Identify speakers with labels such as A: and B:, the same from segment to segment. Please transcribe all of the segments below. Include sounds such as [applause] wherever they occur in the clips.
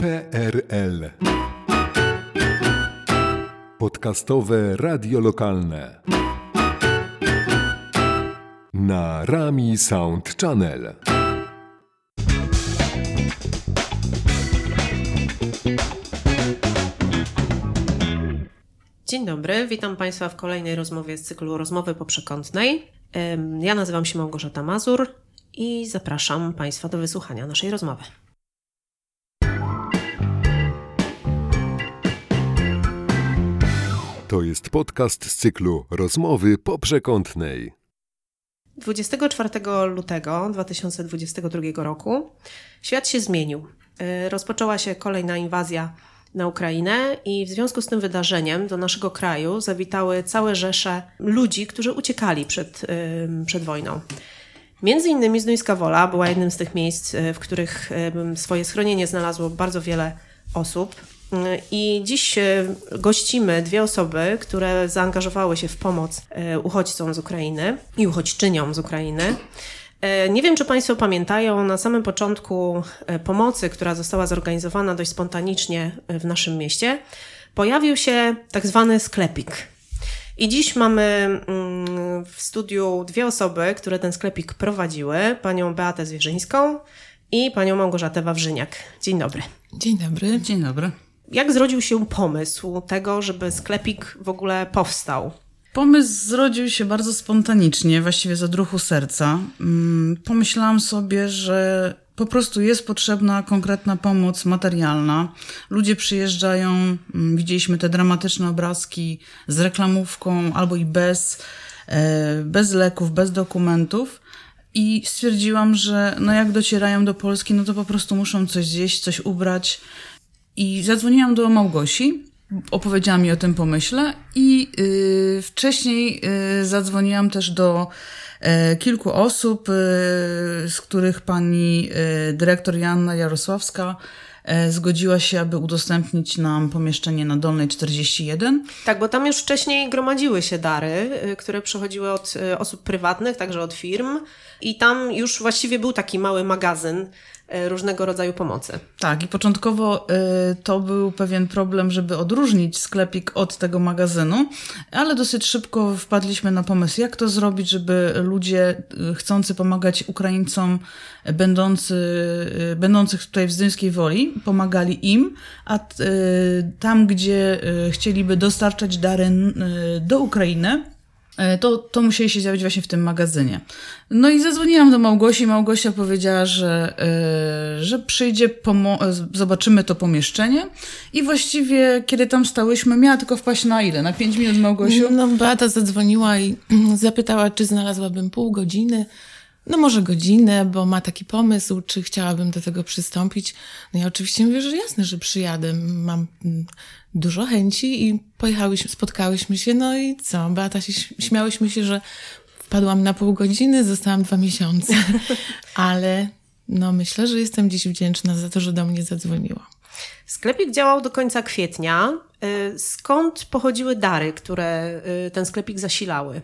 A: PRL. Podcastowe radio lokalne. Na Rami Sound Channel.
B: Dzień dobry, witam Państwa w kolejnej rozmowie z cyklu Rozmowy Poprzekątnej. Ja nazywam się Małgorzata Mazur i zapraszam Państwa do wysłuchania naszej rozmowy.
A: To jest podcast z cyklu Rozmowy Poprzekątnej.
B: 24 lutego 2022 roku świat się zmienił. Y, Rozpoczęła się kolejna inwazja na Ukrainę i w związku z tym wydarzeniem do naszego kraju zawitały całe rzesze ludzi, którzy uciekali przed, przed wojną. Między innymi Znojska Wola była jednym z tych miejsc, y, w których swoje schronienie znalazło bardzo wiele osób. I dziś y, gościmy dwie osoby, które zaangażowały się w pomoc y, uchodźcom z Ukrainy i uchodźczyniom z Ukrainy. E, Nie wiem, czy Państwo pamiętają, na samym początku e, pomocy, która została zorganizowana dość spontanicznie e, w naszym mieście, pojawił się tak zwany sklepik. I dziś mamy mm, w studiu dwie osoby, które ten sklepik prowadziły: panią Beatę Zwierzyńską i panią Małgorzatę Wawrzyniak. Dzień dobry.
C: Dzień dobry.
D: Dzień dobry.
B: Jak zrodził się pomysł tego, żeby sklepik w ogóle powstał?
D: Pomysł zrodził się bardzo spontanicznie, właściwie z odruchu serca. Mm, Pomyślałam sobie, że po prostu jest potrzebna konkretna pomoc materialna. Ludzie przyjeżdżają, mm, widzieliśmy te dramatyczne obrazki z reklamówką albo i bez, e, bez leków, bez dokumentów. I stwierdziłam, że no jak docierają do Polski, no to po prostu muszą coś zjeść, coś ubrać. I zadzwoniłam do Małgosi, opowiedziałam jej o tym pomyśle i y, wcześniej y, zadzwoniłam też do y, kilku osób, y, z których pani y, dyrektor Joanna Jarosławska y, zgodziła się, aby udostępnić nam pomieszczenie na Dolnej 41.
B: Tak, bo tam już wcześniej gromadziły się dary, y, które przychodziły od osób prywatnych, także od firm, i tam już właściwie był taki mały magazyn różnego rodzaju pomocy.
D: Tak, i początkowo y, to był pewien problem, żeby odróżnić sklepik od tego magazynu, ale dosyć szybko wpadliśmy na pomysł, jak to zrobić, żeby ludzie y, chcący pomagać Ukraińcom będący, będących tutaj w Zdyńskiej Woli, pomagali im, a tam, gdzie chcieliby dostarczać dary do Ukrainy, E, to, to musieli się zjawić właśnie w tym magazynie. No i zadzwoniłam do Małgosi. Małgosia powiedziała, że, e, że przyjdzie, e, zobaczymy to pomieszczenie. I właściwie, kiedy tam stałyśmy, miała tylko wpaść na ile? Na 5 minut Małgosiu?
C: No, Beata zadzwoniła i [clears throat] zapytała, czy znalazłabym pół godziny. No może godzinę, bo ma taki pomysł, czy chciałabym do tego przystąpić. No ja oczywiście mówię, że jasne, że przyjadę. Mam dużo chęci i pojechałyśmy, spotkałyśmy się, no i co? Beata się, śmiałyśmy się, że wpadłam na pół godziny, zostałam dwa miesiące. [laughs] Ale no myślę, że jestem dziś wdzięczna za to, że do mnie zadzwoniła.
B: Sklepik działał do końca kwietnia. Y, Skąd pochodziły dary, które y, ten sklepik zasilały?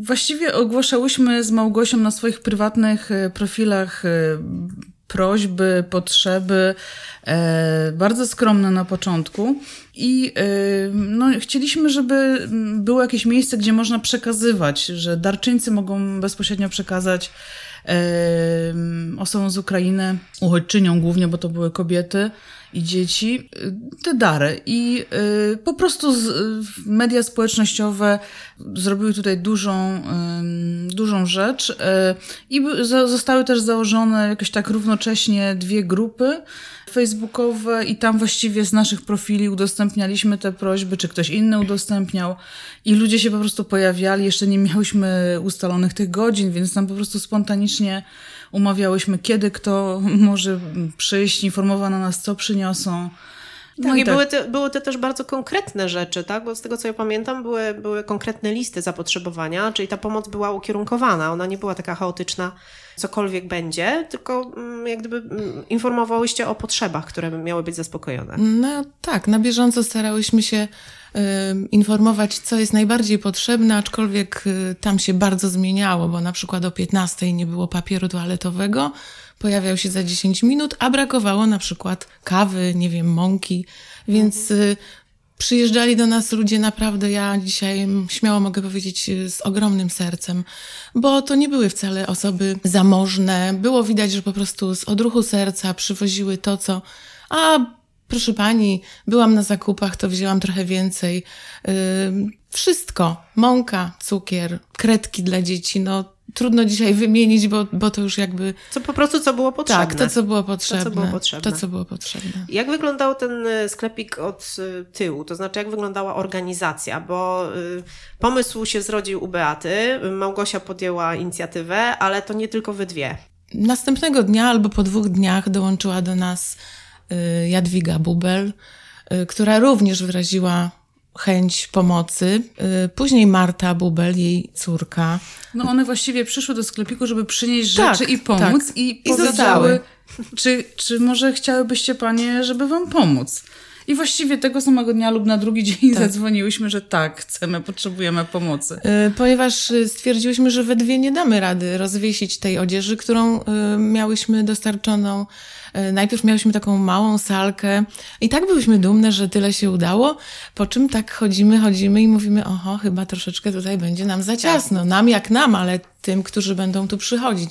D: Właściwie ogłaszałyśmy z Małgosią na swoich prywatnych e, profilach prośby, potrzeby, e, bardzo skromne na początku. I e, no, chcieliśmy, żeby było jakieś miejsce, gdzie można przekazywać, że darczyńcy mogą bezpośrednio przekazać e, osobom z Ukrainy, uchodźczyniom głównie, bo to były kobiety i dzieci, y, te dary. I y, po prostu media społecznościowe zrobiły tutaj dużą, dużą rzecz y, i zostały też założone jakoś tak równocześnie dwie grupy facebookowe i tam właściwie z naszych profili udostępnialiśmy te prośby, czy ktoś inny udostępniał i ludzie się po prostu pojawiali. Jeszcze nie miałyśmy ustalonych tych godzin, więc tam po prostu spontanicznie umawiałyśmy, kiedy kto może przyjść, informowano nas, co przyniosą. No
B: Tak, i były, te, były to też bardzo konkretne rzeczy, tak? Bo z tego, co ja pamiętam, były, były konkretne listy zapotrzebowania, czyli ta pomoc była ukierunkowana. Ona nie była taka chaotyczna, cokolwiek będzie, tylko mm, jak gdyby mm, informowałyście o potrzebach, które miały być zaspokojone.
C: No tak, na bieżąco starałyśmy się informować, co jest najbardziej potrzebne, aczkolwiek y, tam się bardzo zmieniało, bo na przykład o 15 nie było papieru toaletowego, pojawiał się za 10 minut, a brakowało na przykład kawy, nie wiem, mąki, więc y, przyjeżdżali do nas ludzie naprawdę, ja dzisiaj śmiało mogę powiedzieć, y, z ogromnym sercem, bo to nie były wcale osoby zamożne. Było widać, że po prostu z odruchu serca przywoziły to, co. A proszę pani, byłam na zakupach, to wzięłam trochę więcej. Yy, wszystko. Mąka, cukier, kredki dla dzieci. No, trudno dzisiaj wymienić, bo, bo to już jakby.
B: Co po prostu, co było potrzebne.
C: Tak, to co było potrzebne.
B: To, co było potrzebne.
C: To, co było potrzebne.
B: Jak wyglądał ten y, sklepik od y, tyłu? To znaczy, jak wyglądała organizacja? Bo y, pomysł się zrodził u Beaty, Małgosia podjęła inicjatywę, ale to nie tylko wy dwie.
C: Następnego dnia albo po dwóch dniach dołączyła do nas Jadwiga Bubel, która również wyraziła chęć pomocy. Później Marta Bubel, jej córka.
D: No one właściwie przyszły do sklepiku, żeby przynieść rzeczy tak, i pomóc
C: tak.
D: i,
C: I powiedziały,
D: czy, czy może chciałybyście panie, żeby wam pomóc? I właściwie tego samego dnia lub na drugi dzień tak. zadzwoniłyśmy, że tak, chcemy, potrzebujemy pomocy.
C: Ponieważ stwierdziłyśmy, że we dwie nie damy rady rozwiesić tej odzieży, którą miałyśmy dostarczoną E, najpierw miałyśmy taką małą salkę i tak byłyśmy dumne, że tyle się udało, po czym tak chodzimy, chodzimy i mówimy, oho, chyba troszeczkę tutaj będzie nam za ciasno. Nam jak nam, ale tym, którzy będą tu przychodzić.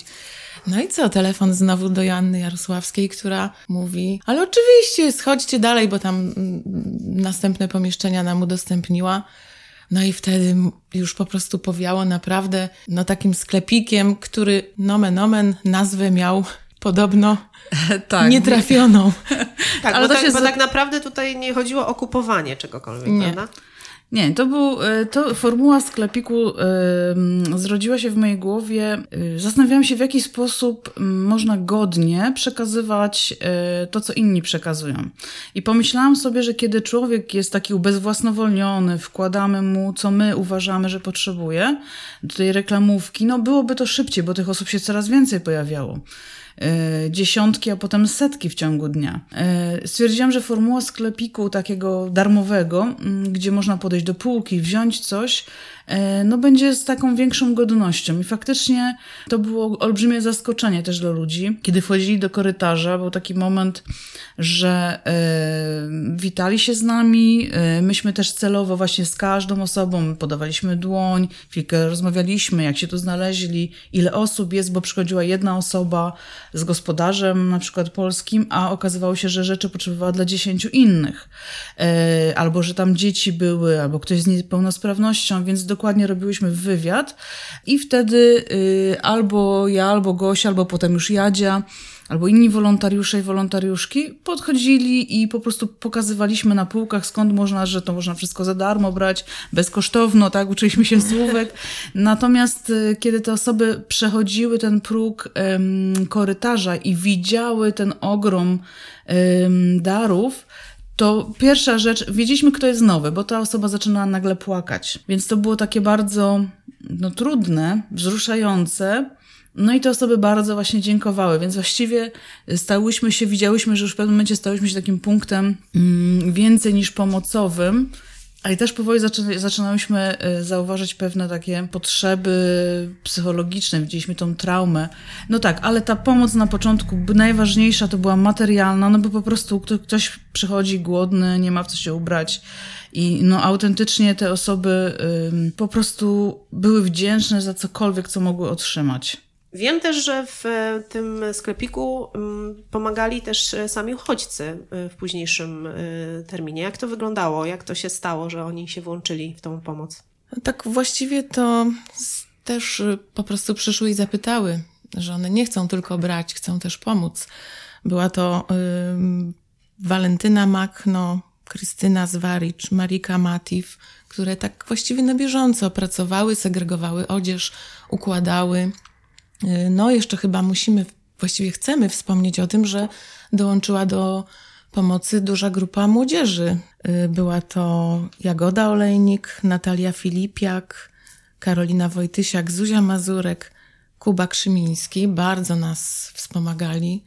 C: No i co? Telefon znowu do Joanny Jarosławskiej, która mówi, ale oczywiście, schodźcie dalej, bo tam mm, następne pomieszczenia nam udostępniła. No i wtedy już po prostu powiało naprawdę no takim sklepikiem, który nomen omen nazwę miał podobno [laughs] tak. nietrafioną. [laughs]
B: tak, Ale bo, tak, bo tak naprawdę tutaj nie chodziło o kupowanie czegokolwiek, nie. prawda?
D: Nie, to był, e, to formuła sklepiku y, zrodziła się w mojej głowie. Y, zastanawiałam się, w jaki sposób można godnie przekazywać to, co inni przekazują. I pomyślałam sobie, że kiedy człowiek jest taki ubezwłasnowolniony, wkładamy mu, co my uważamy, że potrzebuje, do tej reklamówki, no byłoby to szybciej, bo tych osób się coraz więcej pojawiało. E, dziesiątki, a potem setki w ciągu dnia. E, stwierdziłam, że formuła sklepiku takiego darmowego, gdzie można podejść do półki, wziąć coś, no będzie z taką większą godnością. I faktycznie to było olbrzymie zaskoczenie też dla ludzi. Kiedy wchodzili do korytarza, był taki moment, że e, witali się z nami. E, myśmy też celowo właśnie z każdą osobą podawaliśmy dłoń, chwilkę rozmawialiśmy, jak się tu znaleźli, ile osób jest, bo przychodziła jedna osoba z gospodarzem na przykład polskim, a okazywało się, że rzeczy potrzebowała dla dziesięciu innych. E, albo, że tam dzieci były, albo ktoś z niepełnosprawnością, więc do dokładnie robiłyśmy wywiad i wtedy y, albo ja, albo Gosia, albo potem już Jadzia, albo inni wolontariusze i wolontariuszki podchodzili i po prostu pokazywaliśmy na półkach, skąd można, że to można wszystko za darmo brać, bezkosztowno, tak, uczyliśmy się słówek. Natomiast y, kiedy te osoby przechodziły ten próg um, korytarza i widziały ten ogrom um, darów, to pierwsza rzecz, wiedzieliśmy, kto jest nowy, bo ta osoba zaczynała nagle płakać. Więc to było takie bardzo no, trudne, wzruszające. No i te osoby bardzo właśnie dziękowały, więc właściwie stałyśmy się, widziałyśmy, że już w pewnym momencie stałyśmy się takim punktem mm, więcej niż pomocowym, ale też powoli zaczynałyśmy e, zauważyć pewne takie potrzeby psychologiczne, widzieliśmy tą traumę. No tak, ale ta pomoc na początku najważniejsza to była materialna, no bo po prostu ktoś przychodzi głodny, nie ma w co się ubrać. I no autentycznie te osoby po prostu były wdzięczne za cokolwiek, co mogły otrzymać.
B: Wiem też, że w e, tym sklepiku mm, pomagali też e, sami uchodźcy e, w późniejszym terminie. Jak to wyglądało? Jak to się stało, że oni się włączyli w tą pomoc?
C: Tak właściwie to też po prostu przyszły i zapytały, że one nie chcą tylko brać, chcą też pomóc. Była to y, Walentyna Makno, Krystyna Zwaricz, Marika Matif, które tak właściwie na bieżąco pracowały, segregowały odzież, układały. Y, no, jeszcze chyba musimy, właściwie chcemy wspomnieć o tym, że dołączyła do pomocy duża grupa młodzieży. Y, była to Jagoda Olejnik, Natalia Filipiak, Karolina Wojtysiak, Zuzia Mazurek, Kuba Krzymiński. Bardzo nas wspomagali.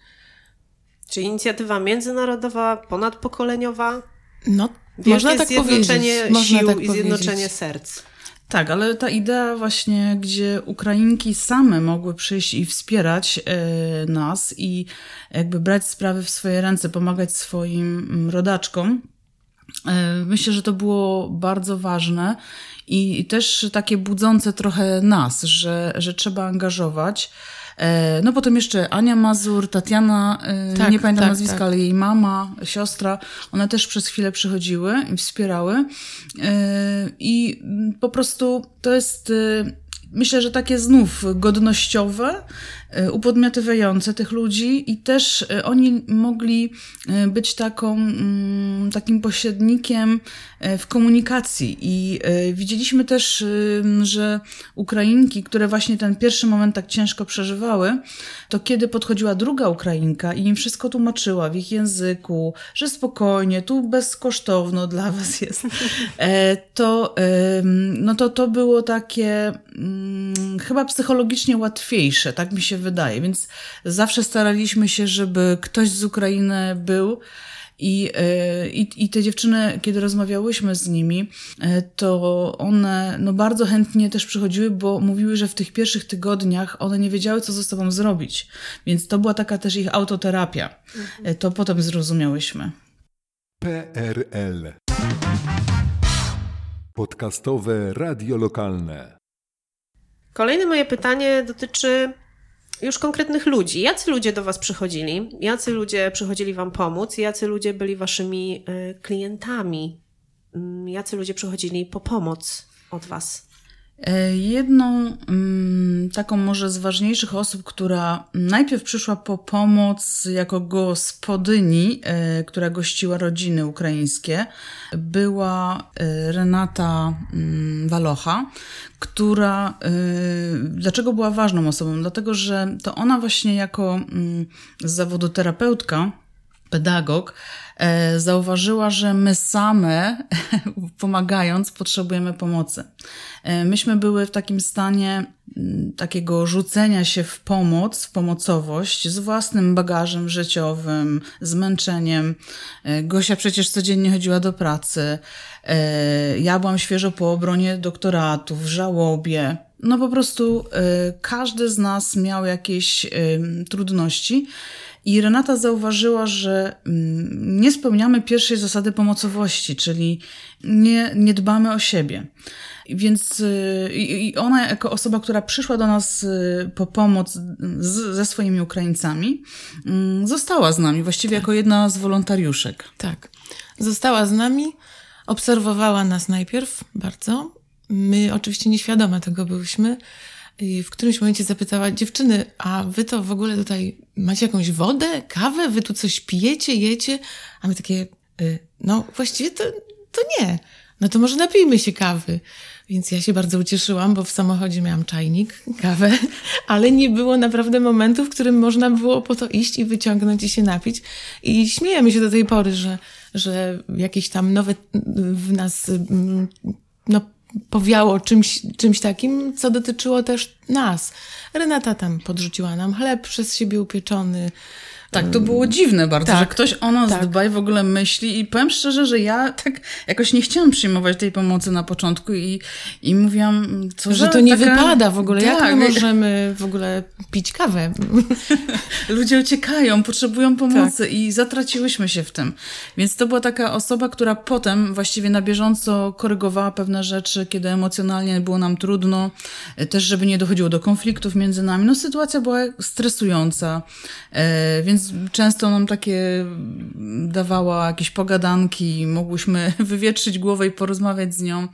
B: Czy inicjatywa międzynarodowa, ponadpokoleniowa?
C: No,
B: Wielkie
C: można tak
B: zjednoczenie
C: powiedzieć.
B: sił
C: można tak
B: i zjednoczenie serc.
D: Tak, ale ta idea właśnie, gdzie Ukrainki same mogły przyjść i wspierać e, nas i jakby brać sprawy w swoje ręce, pomagać swoim mm, rodaczkom, e, myślę, że to było bardzo ważne i, też takie budzące trochę nas, że, że trzeba angażować. E, No potem jeszcze Ania Mazur, Tatiana, e,
C: Tak,
D: nie pamiętam
C: tak,
D: nazwiska,
C: tak.
D: ale jej mama, siostra, one też przez chwilę przychodziły i wspierały. E, I po prostu to jest, myślę, że takie znów godnościowe, upodmiotywujące tych ludzi i też e, oni mogli e, być taką, mm, takim pośrednikiem w komunikacji. I widzieliśmy też, że Ukrainki, które właśnie ten pierwszy moment tak ciężko przeżywały, to kiedy podchodziła druga Ukrainka i im wszystko tłumaczyła w ich języku, że spokojnie, tu bezkosztowno dla was jest, [laughs] e, to, no to to było takie mm, chyba psychologicznie łatwiejsze, tak mi się wydaje. Więc zawsze staraliśmy się, żeby ktoś z Ukrainy był. I, e, i, I te dziewczyny, kiedy rozmawiałyśmy z nimi, e, to one no bardzo chętnie też przychodziły, bo mówiły, że w tych pierwszych tygodniach one nie wiedziały, co ze sobą zrobić. Więc to była taka też ich autoterapia. E, To potem zrozumiałyśmy.
A: PRL. Podcastowe radio lokalne.
B: Kolejne moje pytanie dotyczy już konkretnych ludzi. Jacy ludzie do Was przychodzili? Jacy ludzie przychodzili Wam pomóc? Jacy ludzie byli Waszymi y, klientami? Mm, Jacy ludzie przychodzili po pomoc od Was?
D: E, Jedną mm, taką może z ważniejszych osób, która najpierw przyszła po pomoc jako gospodyni, e, która gościła rodziny ukraińskie, była e, Renata mm, Walocha, która. Dlaczego była ważną osobą? Dlatego, że to ona właśnie jako mm, z zawodu terapeutka, pedagog, zauważyła, że my same, [laughs] pomagając, potrzebujemy pomocy. E, Myśmy były w takim stanie mm, takiego rzucenia się w pomoc, w pomocowość, z własnym bagażem życiowym, zmęczeniem. E, Gosia przecież codziennie chodziła do pracy. E, Ja byłam świeżo po obronie doktoratu, w żałobie. No po prostu e, każdy z nas miał jakieś em, trudności. I Renata zauważyła, że nie spełniamy pierwszej zasady pomocowości, czyli nie, nie dbamy o siebie. Więc y, i ona, jako osoba, która przyszła do nas y, po pomoc z, ze swoimi Ukraińcami, została z nami, właściwie jako jedna z wolontariuszek.
C: Tak. Została z nami, obserwowała nas najpierw bardzo. My oczywiście nieświadome tego byłyśmy. I w którymś momencie zapytała dziewczyny, a wy to w ogóle tutaj macie jakąś wodę, kawę, wy tu coś pijecie, jecie? A my takie, y, no właściwie to, to nie. No to może napijmy się kawy. Więc ja się bardzo ucieszyłam, bo w samochodzie miałam czajnik, [laughs] kawę, ale nie było naprawdę momentu, w którym można było po to iść i wyciągnąć i się napić. I śmiejemy się do tej pory, że, że jakieś tam nowe w nas mm, no, powiało czymś, czymś takim, co dotyczyło też nas. Renata tam podrzuciła nam chleb przez siebie upieczony.
D: Tak, to było dziwne bardzo,
C: tak,
D: że ktoś o nas
C: tak.
D: dba i w ogóle myśli. I powiem szczerze, że ja tak jakoś nie chciałam przyjmować tej pomocy na początku i, i mówiłam, co
C: Że to nie
D: taka...
C: wypada w ogóle. Jak
D: Tak,
C: my możemy w ogóle pić kawę? [laughs]
D: Ludzie uciekają, potrzebują pomocy
C: Tak.
D: i zatraciłyśmy się w tym. Więc to była taka osoba, która potem właściwie na bieżąco korygowała pewne rzeczy, kiedy emocjonalnie było nam trudno, e, też żeby nie dochodziło do konfliktów między nami. No sytuacja była stresująca, e, więc często nam takie dawała jakieś pogadanki, mogłyśmy [laughs] wywietrzyć głowę i porozmawiać z nią.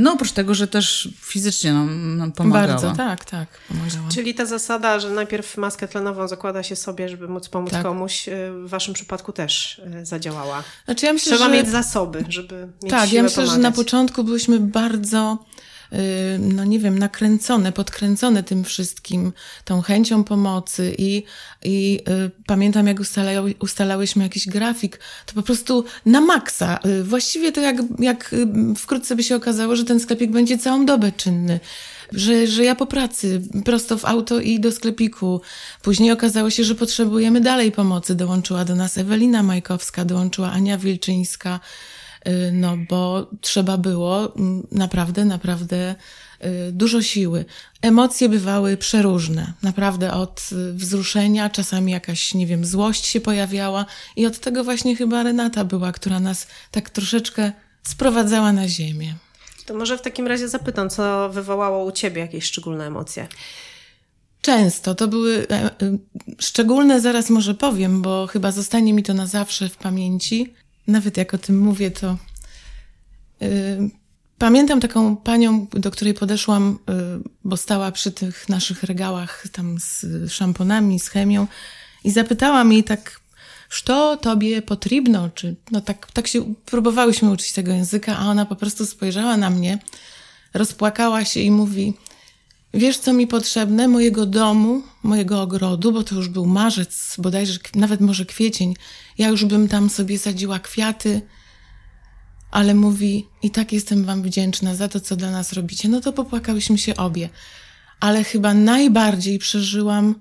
D: No oprócz tego, że też fizycznie nam, nam pomagała.
C: Bardzo, tak, tak. Pomagała.
B: Czyli ta zasada, że najpierw maskę tlenową zakłada się sobie, żeby móc pomóc
C: Tak.
B: komuś, y, w Waszym przypadku też y, zadziałała.
C: Znaczy ja myślę,
B: Trzeba
C: że...
B: mieć zasoby, żeby mieć
C: Tak,
B: siłę
C: ja myślę,
B: pomagać.
C: że na początku byłyśmy bardzo, no nie wiem, nakręcone, podkręcone tym wszystkim, tą chęcią pomocy i, i y, pamiętam, jak ustalały, ustalałyśmy jakiś grafik, to po prostu na maksa. Y, Właściwie to jak, jak y, wkrótce by się okazało, że ten sklepik będzie całą dobę czynny. Że, że ja po pracy, prosto w auto i do sklepiku. Później okazało się, że potrzebujemy dalej pomocy. Dołączyła do nas Ewelina Majkowska, dołączyła Ania Wilczyńska. Y, no bo trzeba było mm, naprawdę, naprawdę y, dużo siły. Emocje bywały przeróżne, naprawdę od y, wzruszenia, czasami jakaś, nie wiem, złość się pojawiała i od tego właśnie chyba Renata była, która nas tak troszeczkę sprowadzała na ziemię.
B: To może w takim razie zapytam, co wywołało u ciebie jakieś szczególne emocje?
C: Często. To były e, e, szczególne, zaraz może powiem, bo chyba zostanie mi to na zawsze w pamięci. Nawet jak o tym mówię, to. E, pamiętam taką panią, do której podeszłam, bo stała przy tych naszych regałach tam z szamponami, z chemią i zapytałam jej tak, co tobie potrzebno, czy no tak, tak się próbowałyśmy uczyć tego języka, a ona po prostu spojrzała na mnie, rozpłakała się i mówi, Wiesz, co mi potrzebne? Mojego domu, mojego ogrodu, bo to już był marzec, bodajże nawet może kwiecień. Ja już bym tam sobie sadziła kwiaty, ale mówi, i tak jestem wam wdzięczna za to, co dla nas robicie. No to popłakałyśmy się obie. Ale chyba najbardziej przeżyłam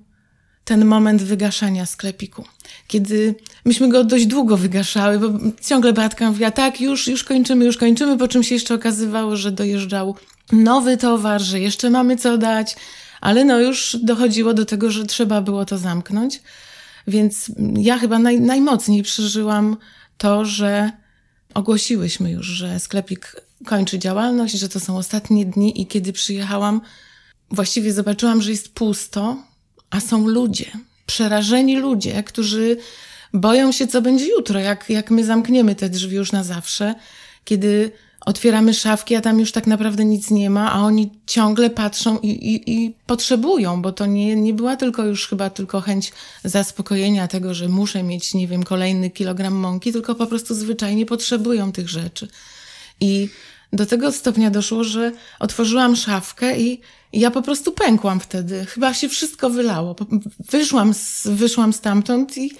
C: ten moment wygaszania sklepiku. Kiedy myśmy go dość długo wygaszały, bo ciągle Beatka mówiła, tak, już, już kończymy, już kończymy, po czym się jeszcze okazywało, że dojeżdżał nowy towar, że jeszcze mamy co dać, ale no już dochodziło do tego, że trzeba było to zamknąć. Więc ja chyba naj, najmocniej przeżyłam to, że ogłosiłyśmy już, że sklepik kończy działalność, że to są ostatnie dni i kiedy przyjechałam, właściwie zobaczyłam, że jest pusto, a są ludzie, przerażeni ludzie, którzy boją się, co będzie jutro, jak, jak my zamkniemy te drzwi już na zawsze, kiedy otwieramy szafki, a tam już tak naprawdę nic nie ma, a oni ciągle patrzą i, i, i potrzebują, bo to nie, nie była tylko już chyba tylko chęć zaspokojenia tego, że muszę mieć, nie wiem, kolejny kilogram mąki, tylko po prostu zwyczajnie potrzebują tych rzeczy. I do tego stopnia doszło, że otworzyłam szafkę i, ja po prostu pękłam wtedy. Chyba się wszystko wylało. Wyszłam, z, wyszłam stamtąd i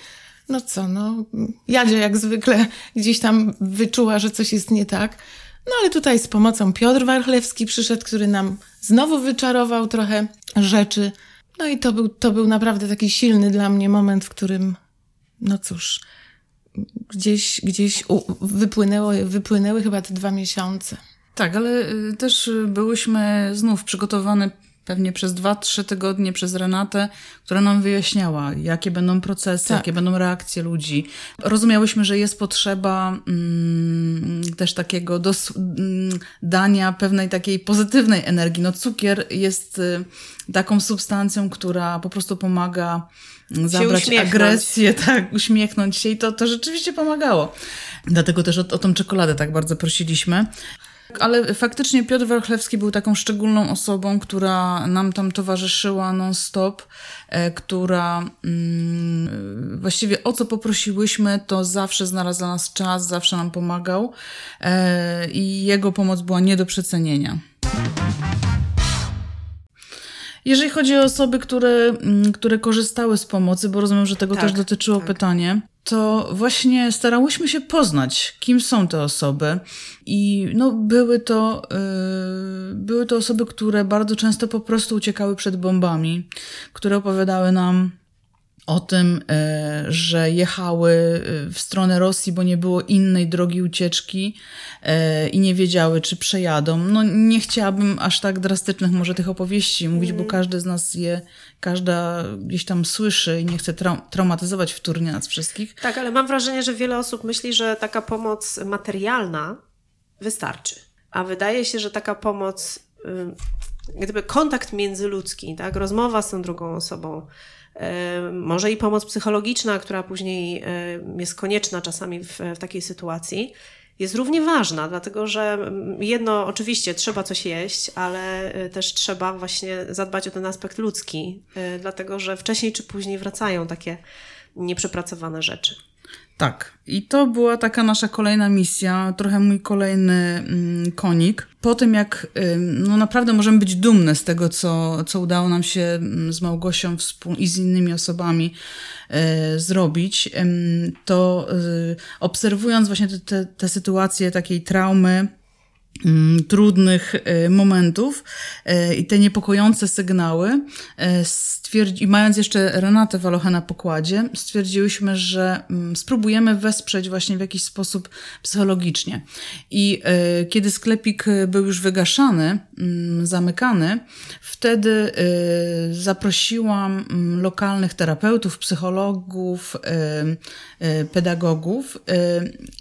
C: no co, no, Jadzia jak zwykle gdzieś tam wyczuła, że coś jest nie tak. No ale tutaj z pomocą Piotr Warchlewski przyszedł, który nam znowu wyczarował trochę rzeczy. No i to był, to był naprawdę taki silny dla mnie moment, w którym, no cóż, gdzieś, gdzieś wypłynęło, wypłynęły chyba te dwa miesiące.
D: Tak, ale y, też byłyśmy znów przygotowane pewnie przez dwa, trzy tygodnie przez Renatę, która nam wyjaśniała, jakie będą procesy, tak. jakie będą reakcje ludzi. Rozumiałyśmy, że jest potrzeba mm, też takiego dos- mm, dania pewnej takiej pozytywnej energii. No cukier jest y, taką substancją, która po prostu pomaga zabrać agresję, tak, uśmiechnąć się i to, to rzeczywiście pomagało. Dlatego też o, o tą czekoladę tak bardzo prosiliśmy. Ale faktycznie Piotr Warchlewski był taką szczególną osobą, która nam tam towarzyszyła non-stop, e, która mm, właściwie o co poprosiłyśmy, to zawsze znalazł dla nas czas, zawsze nam pomagał e, i jego pomoc była nie do przecenienia. Jeżeli chodzi o osoby, które, mm, które korzystały z pomocy, bo rozumiem, że tego tak, też dotyczyło tak. pytanie, to właśnie starałyśmy się poznać, kim są te osoby. I no, były, to, yy, były to osoby, które bardzo często po prostu uciekały przed bombami, które opowiadały nam o tym, e, że jechały e, w stronę Rosji, bo nie było innej drogi ucieczki e, i nie wiedziały, czy przejadą. No nie chciałabym aż tak drastycznych może tych opowieści mówić, bo mhm. każdy z nas je, każda gdzieś tam słyszy i nie chce trau traumatyzować wtórnie nas wszystkich.
B: Tak, ale mam wrażenie, że wiele osób myśli, że taka pomoc materialna wystarczy. A wydaje się, że taka pomoc, gdyby kontakt międzyludzki, tak, rozmowa z tą drugą osobą, może i pomoc psychologiczna, która później jest konieczna czasami w, w takiej sytuacji, jest równie ważna, dlatego że jedno, oczywiście trzeba coś jeść, ale e, też trzeba właśnie zadbać o ten aspekt ludzki, e, dlatego że wcześniej czy później wracają takie nieprzepracowane rzeczy.
D: Tak. I to była taka nasza kolejna misja, trochę mój kolejny mm, konik. Po tym, jak no naprawdę możemy być dumne z tego, co, co udało nam się mm, z Małgosią i z innymi osobami y, zrobić, to y, obserwując właśnie te, te, te sytuacje takiej traumy, trudnych e, momentów e, i te niepokojące sygnały, e, stwierdzi, mając jeszcze Renatę Walochę na pokładzie, stwierdziłyśmy, że mm, spróbujemy wesprzeć właśnie w jakiś sposób psychologicznie. I kiedy sklepik był już wygaszany, mm, zamykany, wtedy zaprosiłam lokalnych terapeutów, psychologów, pedagogów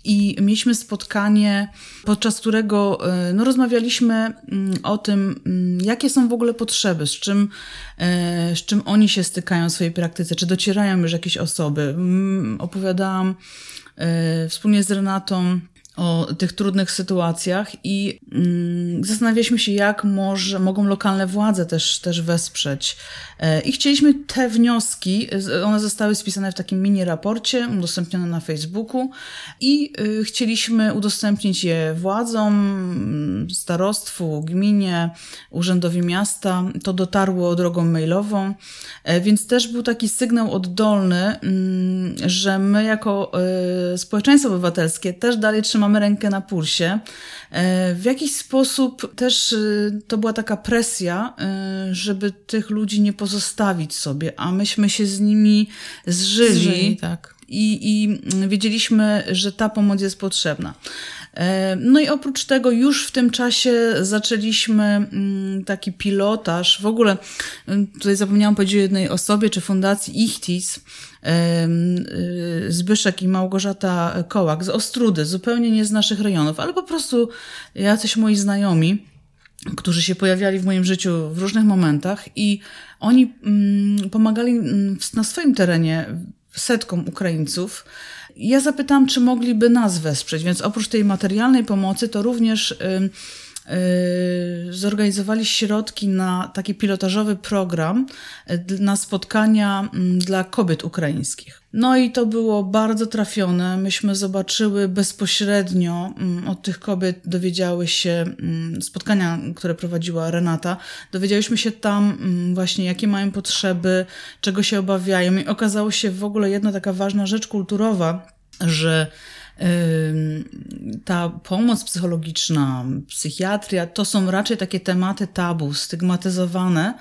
D: i mieliśmy spotkanie, podczas którego no, rozmawialiśmy mm, o tym, mm, jakie są w ogóle potrzeby, z czym, e, z czym oni się stykają w swojej praktyce, czy docierają już jakieś osoby. Mm, opowiadałam e, wspólnie z Renatą o tych trudnych sytuacjach i mm, zastanawialiśmy się, jak może, mogą lokalne władze też, też wesprzeć. E, I chcieliśmy te wnioski, one zostały spisane w takim mini raporcie, udostępnione na Facebooku i y, chcieliśmy udostępnić je władzom, starostwu, gminie, urzędowi miasta. To dotarło drogą mailową, e, więc też był taki sygnał oddolny, mm, że my jako y, społeczeństwo obywatelskie też dalej trzymamy mamy rękę na pulsie. E, w jakiś sposób też e, to była taka presja, e, żeby tych ludzi nie pozostawić sobie, a myśmy się z nimi zżyli. zżyli tak. I, I wiedzieliśmy, że ta pomoc jest potrzebna. No i oprócz tego już w tym czasie zaczęliśmy mm, taki pilotaż. W ogóle tutaj zapomniałam powiedzieć o jednej osobie, czy fundacji Ichtis, Zbyszek i Małgorzata Kołak z Ostrudy, zupełnie nie z naszych rejonów, ale po prostu jacyś moi znajomi, którzy się pojawiali w moim życiu w różnych momentach i oni mm, pomagali mm, na swoim terenie setkom Ukraińców. Ja zapytałam, czy mogliby nas wesprzeć, więc oprócz tej materialnej pomocy, to również zorganizowali środki na taki pilotażowy program y, na spotkania mm, dla kobiet ukraińskich. No i to było bardzo trafione. Myśmy zobaczyły bezpośrednio mm, od tych kobiet, dowiedziały się mm, spotkania, które prowadziła Renata, dowiedziałyśmy się tam właśnie, jakie mają potrzeby, czego się obawiają. I okazało się w ogóle jedna taka ważna rzecz kulturowa, że ta pomoc psychologiczna, psychiatria, to są raczej takie tematy tabu, stygmatyzowane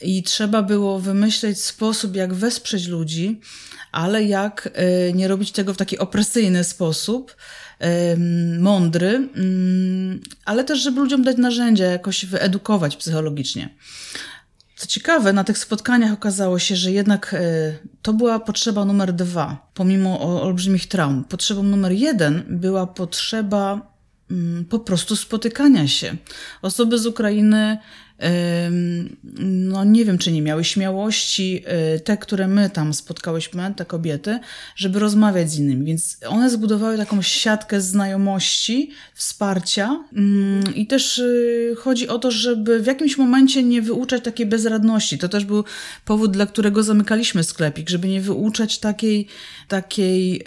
D: i trzeba było wymyśleć sposób, jak wesprzeć ludzi, ale jak y, nie robić tego w taki opresyjny sposób, mądry, ale też, żeby ludziom dać narzędzia, jakoś wyedukować psychologicznie. Co ciekawe, na tych spotkaniach okazało się, że jednak e, to była potrzeba numer dwa, pomimo olbrzymich traum. Potrzebą numer jeden była potrzeba mm, po prostu spotykania się. Osoby z Ukrainy no nie wiem, czy nie miały śmiałości, y, te, które my tam spotkałyśmy, te kobiety, żeby rozmawiać z innymi. Więc one zbudowały taką siatkę znajomości, wsparcia mm, i też y, chodzi o to, żeby w jakimś momencie nie wyuczać takiej bezradności. To też był powód, dla którego zamykaliśmy sklepik, żeby nie wyuczać takiej, takiej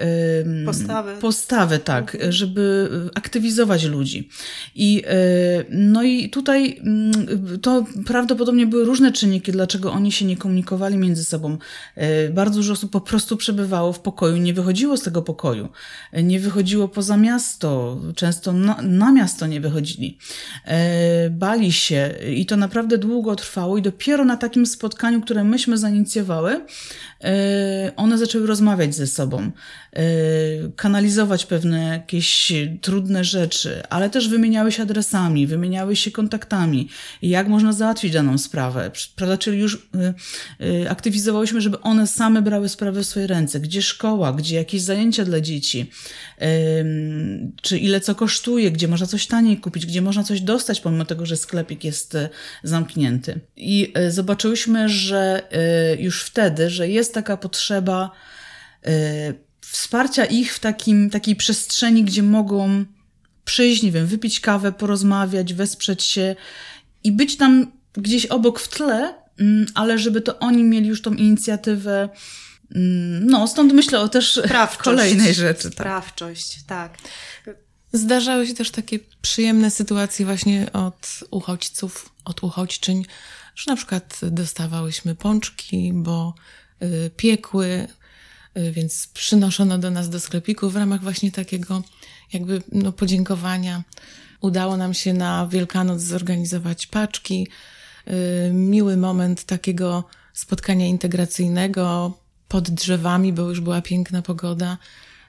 B: postawy.
D: postawy, tak, mhm. żeby aktywizować ludzi. I, y, no i tutaj mm, to prawdopodobnie były różne czynniki, dlaczego oni się nie komunikowali między sobą. E, bardzo dużo osób po prostu przebywało w pokoju, nie wychodziło z tego pokoju, e, nie wychodziło poza miasto, często na, na miasto nie wychodzili. E, bali się i to naprawdę długo trwało i dopiero na takim spotkaniu, które myśmy zainicjowały, one zaczęły rozmawiać ze sobą, kanalizować pewne jakieś trudne rzeczy, ale też wymieniały się adresami, wymieniały się kontaktami, jak można załatwić daną sprawę. Prawda? Czyli już y, y, aktywizowałyśmy, żeby one same brały sprawę w swoje ręce. Gdzie szkoła, gdzie jakieś zajęcia dla dzieci, czy ile co kosztuje, gdzie można coś taniej kupić, gdzie można coś dostać, pomimo tego, że sklepik jest y, zamknięty. I zobaczyłyśmy, że już wtedy, że jest taka potrzeba wsparcia ich w takim, takiej przestrzeni, gdzie mogą przyjść, nie wiem, wypić kawę, porozmawiać, wesprzeć się i być tam gdzieś obok w tle, mm, ale żeby to oni mieli już tą inicjatywę. Mm, no, stąd myślę o też [laughs] Sprawczość. kolejnej rzeczy. Tak.
B: Sprawczość, tak.
C: Zdarzały się też takie przyjemne sytuacje właśnie od uchodźców, od uchodźczyń, że na przykład dostawałyśmy pączki, bo y, piekły y, więc przynoszono do nas do sklepiku w ramach właśnie takiego jakby no, podziękowania. Udało nam się na Wielkanoc zorganizować paczki. Y, miły moment takiego spotkania integracyjnego pod drzewami, bo już była piękna pogoda.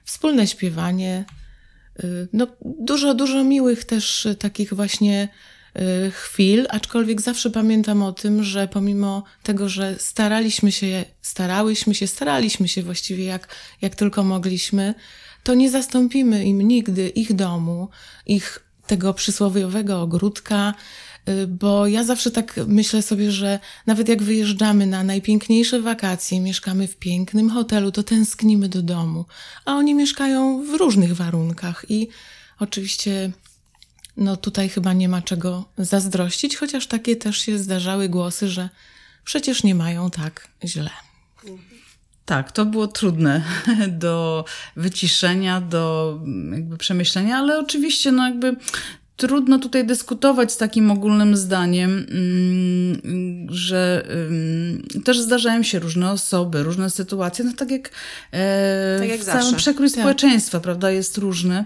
C: Wspólne śpiewanie. Y, no, dużo, dużo miłych też y, takich właśnie y, chwil, aczkolwiek zawsze pamiętam o tym, że pomimo tego, że staraliśmy się, starałyśmy się, staraliśmy się właściwie jak, jak tylko mogliśmy, to nie zastąpimy im nigdy ich domu, ich tego przysłowiowego ogródka, bo ja zawsze tak myślę sobie, że nawet jak wyjeżdżamy na najpiękniejsze wakacje, mieszkamy w pięknym hotelu, to tęsknimy do domu, a oni mieszkają w różnych warunkach i oczywiście no tutaj chyba nie ma czego zazdrościć, chociaż takie też się zdarzały głosy, że przecież nie mają tak źle.
D: Tak, to było trudne [laughs] do wyciszenia, do jakby przemyślenia, ale oczywiście no jakby trudno tutaj dyskutować z takim ogólnym zdaniem, mm, że mm, też zdarzają się różne osoby, różne sytuacje, no tak jak, e,
B: Tak jak
D: w całym
B: zawsze.
D: przekrój
C: Tak.
D: społeczeństwa, prawda, jest różny.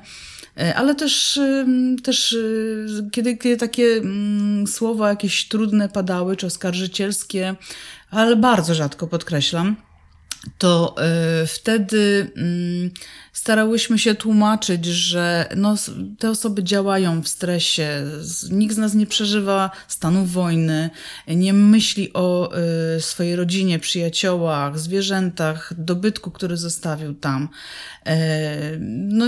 D: E, Ale też, też y, kiedy, kiedy takie mm, słowa jakieś trudne padały, czy oskarżycielskie, ale bardzo rzadko podkreślam, to y, wtedy starałyśmy się tłumaczyć, że no, te osoby działają w stresie, nikt z nas nie przeżywa stanu wojny, nie myśli o y, swojej rodzinie, przyjaciołach, zwierzętach, dobytku, który zostawił tam. E, no,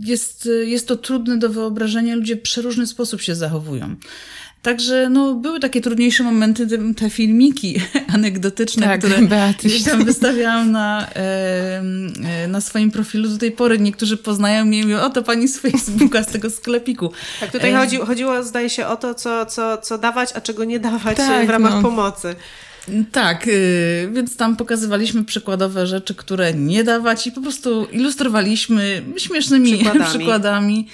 D: jest, jest to trudne do wyobrażenia, ludzie w przeróżny sposób się zachowują. Także no, były takie trudniejsze momenty, te, filmiki [laughs] anegdotyczne,
C: Tak,
D: które [laughs] gdzieś tam wystawiałam na, e, e, na swoim profilu. Do tej pory niektórzy poznają mnie i mówią, o to pani z Facebooka, z tego sklepiku.
B: Tak, tutaj
D: E,
B: chodzi, chodziło, zdaje się, o to, co, co, co dawać, a czego nie dawać
C: Tak,
B: w ramach
C: no.
B: pomocy.
D: Tak, y, więc tam pokazywaliśmy przykładowe rzeczy, które nie dawać i po prostu ilustrowaliśmy śmiesznymi
B: Przykładami. [laughs]
D: przykładami.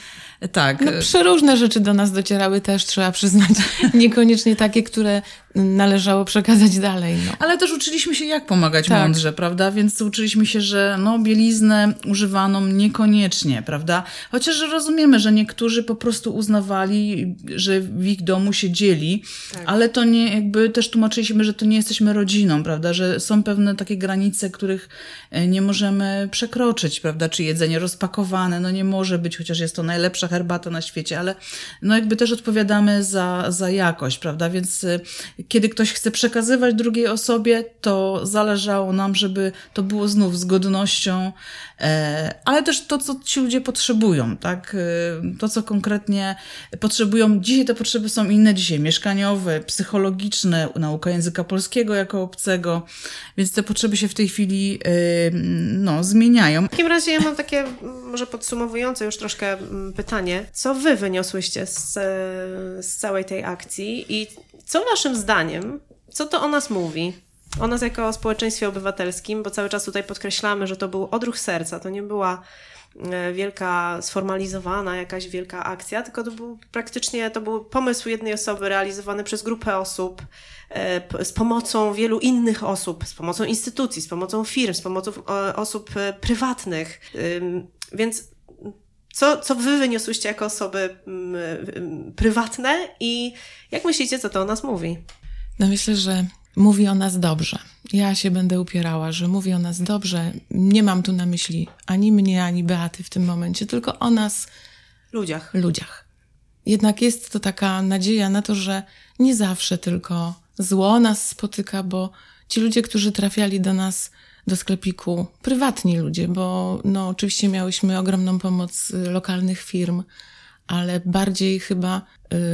D: Tak.
C: No, przeróżne rzeczy do nas docierały też, trzeba przyznać. [laughs] Niekoniecznie takie, które należało przekazać dalej. No.
D: Ale też uczyliśmy się, jak pomagać
C: Tak.
D: mądrze, prawda? Więc uczyliśmy się, że no, bieliznę używaną niekoniecznie, prawda? Chociaż rozumiemy, że niektórzy po prostu uznawali, że w ich domu się dzieli, ale to nie, jakby też tłumaczyliśmy, że to nie jesteśmy rodziną, prawda? Że są pewne takie granice, których e, nie możemy przekroczyć, prawda? Czy jedzenie rozpakowane, no nie może być, chociaż jest to najlepsza herbata na świecie, ale no jakby też odpowiadamy za, za jakość, prawda? Więc y, kiedy ktoś chce przekazywać drugiej osobie, to zależało nam, żeby to było znów z godnością, e, ale też to, co ci ludzie potrzebują, tak? Y, To, co konkretnie potrzebują. Dzisiaj te potrzeby są inne, dzisiaj mieszkaniowe, psychologiczne, nauka języka polskiego jako obcego, więc te potrzeby się w tej chwili y, no, zmieniają.
B: W takim razie ja mam takie, mm, może podsumowujące już troszkę mm, pytanie. Co wy wyniosłyście z, e, z całej tej akcji i co waszym zdaniem, co to o nas mówi? O nas jako o społeczeństwie obywatelskim, bo cały czas tutaj podkreślamy, że to był odruch serca, to nie była e, wielka, sformalizowana jakaś wielka akcja, tylko to był praktycznie, to był pomysł jednej osoby realizowany przez grupę osób, e, z pomocą wielu innych osób, z pomocą instytucji, z pomocą firm, z pomocą e, osób prywatnych. Więc co, co wy wyniosłyście jako osoby mm, ym, prywatne i jak myślicie, co to o nas mówi?
C: no myślę, że mówi o nas dobrze. Ja się będę upierała, że mówi o nas dobrze. Nie mam tu na myśli ani mnie, ani Beaty w tym momencie, tylko o nas
B: Ludziach.
C: ludziach. Jednak jest to taka nadzieja na to, że nie zawsze tylko zło nas spotyka, bo ci ludzie, którzy trafiali do nas do sklepiku, prywatni ludzie, bo no oczywiście miałyśmy ogromną pomoc y, lokalnych firm, ale bardziej chyba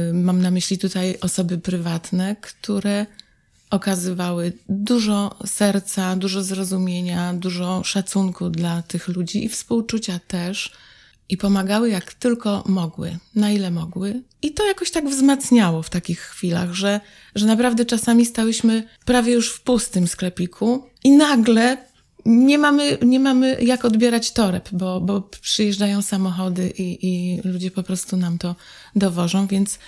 C: y, mam na myśli tutaj osoby prywatne, które okazywały dużo serca, dużo zrozumienia, dużo szacunku dla tych ludzi i współczucia też. I pomagały jak tylko mogły, na ile mogły. I to jakoś tak wzmacniało w takich chwilach, że, że naprawdę czasami stałyśmy prawie już w pustym sklepiku i nagle nie mamy, nie mamy jak odbierać toreb, bo, bo przyjeżdżają samochody i, i ludzie po prostu nam to dowożą, więc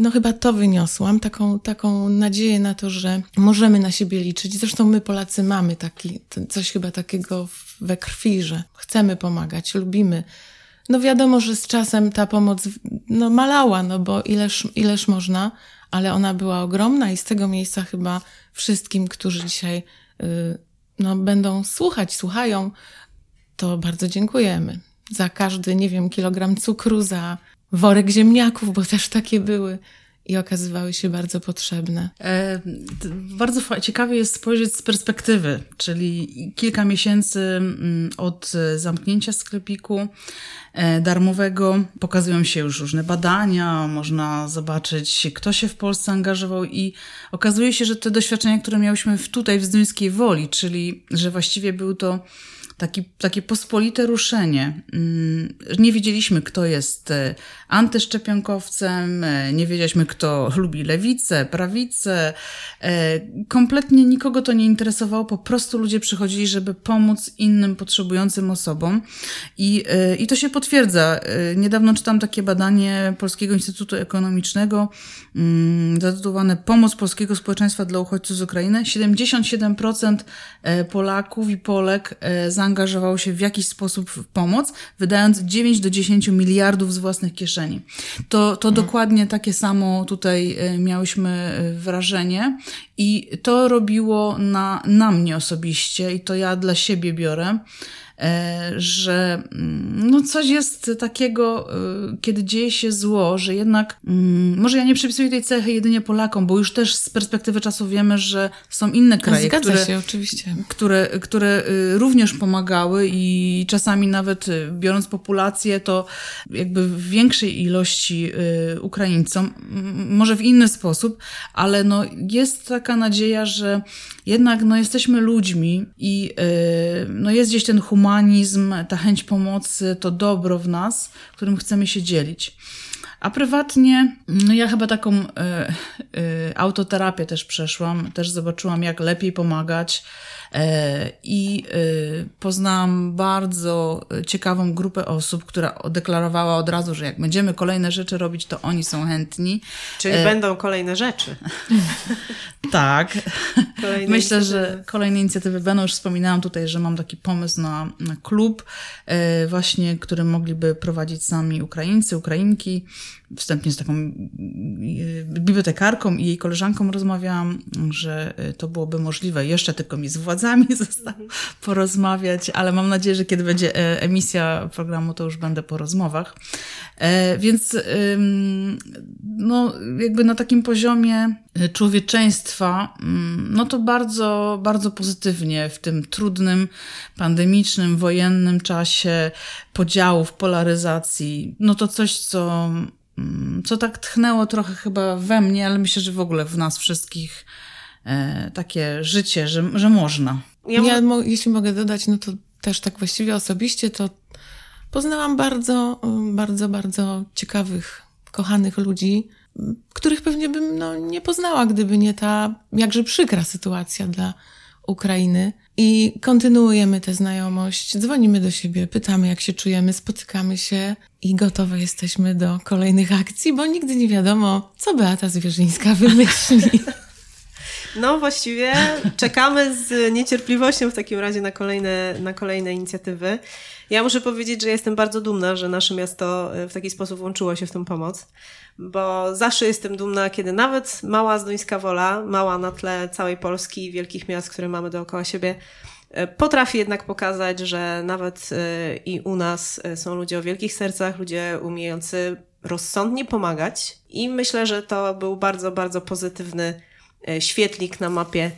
C: no chyba to wyniosłam, taką, taką nadzieję na to, że możemy na siebie liczyć. Zresztą my Polacy mamy taki, coś chyba takiego we krwi, że chcemy pomagać, lubimy. No wiadomo, że z czasem ta pomoc no, malała, no bo ileż, ileż można, ale ona była ogromna i z tego miejsca chyba wszystkim, którzy dzisiaj y, no, będą słuchać, słuchają, to bardzo dziękujemy. Za każdy, nie wiem, kilogram cukru, za worek ziemniaków, bo też takie były i okazywały się bardzo potrzebne. E,
D: bardzo ciekawie jest spojrzeć z perspektywy, czyli kilka miesięcy mm, od zamknięcia sklepiku e, darmowego pokazują się już różne badania, można zobaczyć, kto się w Polsce angażował i okazuje się, że te doświadczenia, które miałyśmy tutaj w Zduńskiej Woli, czyli że właściwie był to taki, takie pospolite ruszenie. Mm, nie wiedzieliśmy, kto jest e, antyszczepionkowcem, e, nie wiedzieliśmy, kto [laughs] lubi lewicę, prawicę. E, kompletnie nikogo to nie interesowało, po prostu ludzie przychodzili, żeby pomóc innym potrzebującym osobom. I, i to się potwierdza. Niedawno czytam takie badanie Polskiego Instytutu Ekonomicznego mm, zatytułowane Pomoc polskiego społeczeństwa dla uchodźców z Ukrainy. 77% Polaków i Polek zaangażowało zaangażował się w jakiś sposób w pomoc, wydając 9 do 10 miliardów z własnych kieszeni. To, to mhm. dokładnie takie samo tutaj e, miałyśmy e, wrażenie i to robiło na, na mnie osobiście i to ja dla siebie biorę że mm, no coś jest takiego, e, kiedy dzieje się zło, że jednak mm, może ja nie przypisuję tej cechy jedynie Polakom, bo już też z perspektywy czasu wiemy, że są inne kraje,
C: Zgadza
D: które,
C: się, oczywiście.
D: Które, które y, również pomagały i czasami nawet y, biorąc populację, to jakby w większej ilości y, Ukraińcom, może w inny sposób, ale no jest taka nadzieja, że jednak no jesteśmy ludźmi i no jest gdzieś ten humanizm, humanizm, ta chęć pomocy, to dobro w nas, którym chcemy się dzielić. A prywatnie, no ja chyba taką y, y, autoterapię też przeszłam, też zobaczyłam, jak lepiej pomagać. E, I y, poznałam bardzo ciekawą grupę osób, która deklarowała od razu, że jak będziemy kolejne rzeczy robić, to oni są chętni.
B: Czyli e... będą kolejne rzeczy. [laughs]
D: tak. Kolejne Myślę, inicjatywy. że kolejne inicjatywy będą. Już wspominałam tutaj, że mam taki pomysł na, na klub, e, właśnie, który mogliby prowadzić sami Ukraińcy, Ukrainki wstępnie z taką e, bibliotekarką i jej koleżanką rozmawiałam, że e, to byłoby możliwe. Jeszcze tylko mi z władzami [laughs] zostało porozmawiać, ale mam nadzieję, że kiedy będzie e, emisja programu, to już będę po rozmowach. Więc no, jakby na takim poziomie człowieczeństwa, mm, no to bardzo, bardzo pozytywnie w tym trudnym, pandemicznym, wojennym czasie podziałów, polaryzacji, no to coś, co co tak tchnęło trochę chyba we mnie, ale myślę, że w ogóle w nas wszystkich e, takie życie, że, że można.
C: Ja, ja mo jeśli mogę dodać, no to też tak właściwie osobiście to poznałam bardzo, bardzo, bardzo ciekawych, kochanych ludzi, których pewnie bym no, nie poznała, gdyby nie ta jakże przykra sytuacja dla Ukrainy. I kontynuujemy tę znajomość, dzwonimy do siebie, pytamy, jak się czujemy, spotykamy się i gotowe jesteśmy do kolejnych akcji, bo nigdy nie wiadomo, co Beata Zwierzyńska wymyśli. [laughs]
B: No właściwie czekamy z niecierpliwością w takim razie na kolejne, na kolejne inicjatywy. Ja muszę powiedzieć, że jestem bardzo dumna, że nasze miasto w taki sposób włączyło się w tę pomoc, bo zawsze jestem dumna, kiedy nawet mała Zduńska Wola, mała na tle całej Polski i wielkich miast, które mamy dookoła siebie, e, potrafi jednak pokazać, że nawet e, i u nas e, są ludzie o wielkich sercach, ludzie umiejący rozsądnie pomagać i myślę, że to był bardzo, bardzo pozytywny świetlik na mapie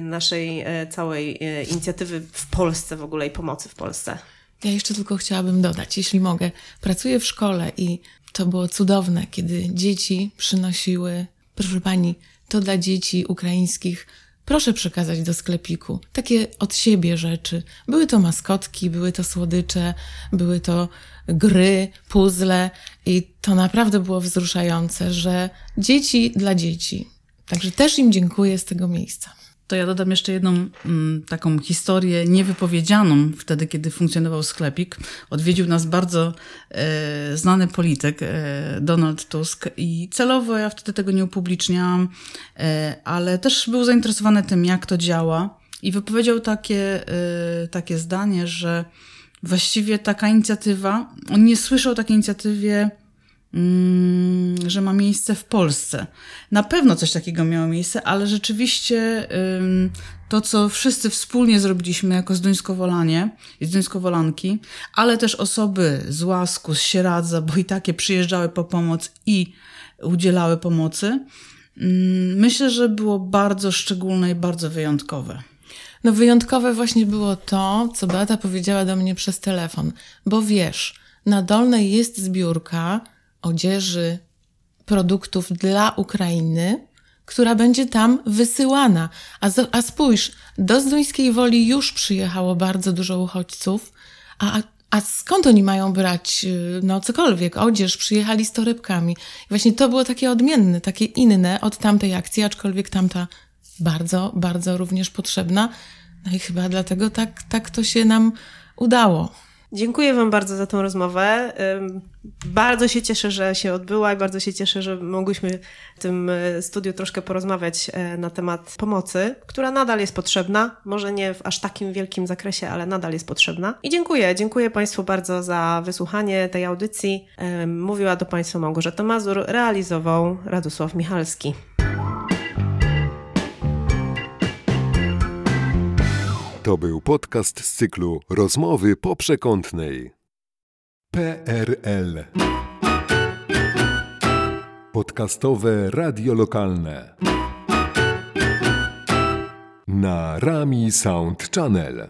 B: naszej całej inicjatywy w Polsce w ogóle i pomocy w Polsce.
C: Ja jeszcze tylko chciałabym dodać, jeśli mogę. Pracuję w szkole i to było cudowne, kiedy dzieci przynosiły, proszę pani, to dla dzieci ukraińskich proszę przekazać do sklepiku. Takie od siebie rzeczy. Były to maskotki, były to słodycze, były to gry, puzzle i to naprawdę było wzruszające, że dzieci dla dzieci. Także też im dziękuję z tego miejsca.
D: To ja dodam jeszcze jedną mm, taką historię niewypowiedzianą wtedy, kiedy funkcjonował sklepik. Odwiedził nas bardzo e, znany polityk, e, Donald Tusk i celowo ja wtedy tego nie upubliczniałam, e, ale też był zainteresowany tym, jak to działa i wypowiedział takie, e, takie zdanie, że właściwie taka inicjatywa, on nie słyszał o takiej inicjatywie Mm, że ma miejsce w Polsce. Na pewno coś takiego miało miejsce, ale rzeczywiście to, co wszyscy wspólnie zrobiliśmy jako Zduńskowolanie i Zduńskowolanki, ale też osoby z Łasku, z Sieradza, bo i takie przyjeżdżały po pomoc i udzielały pomocy, myślę, że było bardzo szczególne i bardzo wyjątkowe.
C: No wyjątkowe właśnie było to, co Beata powiedziała do mnie przez telefon, bo wiesz, na Dolnej jest zbiórka, odzieży, produktów dla Ukrainy, która będzie tam wysyłana. A, z, a spójrz, do Zduńskiej Woli już przyjechało bardzo dużo uchodźców, a, a skąd oni mają brać, y, no cokolwiek, odzież, przyjechali z torebkami. I właśnie to było takie odmienne, takie inne od tamtej akcji, aczkolwiek tamta bardzo, bardzo również potrzebna. No i chyba dlatego tak, tak to się nam udało.
B: Dziękuję Wam bardzo za tą rozmowę. Bardzo się cieszę, że się odbyła i bardzo się cieszę, że mogłyśmy w tym e, studiu troszkę porozmawiać e, na temat pomocy, która nadal jest potrzebna. Może nie w aż takim wielkim zakresie, ale nadal jest potrzebna. I dziękuję. Dziękuję Państwu bardzo za wysłuchanie tej audycji. Mówiła do Państwa Małgorzata Mazur, realizował Radosław Michalski.
A: To był podcast z cyklu Rozmowy po przekątnej. PRL Podcastowe radio lokalne na Rami Sound Channel.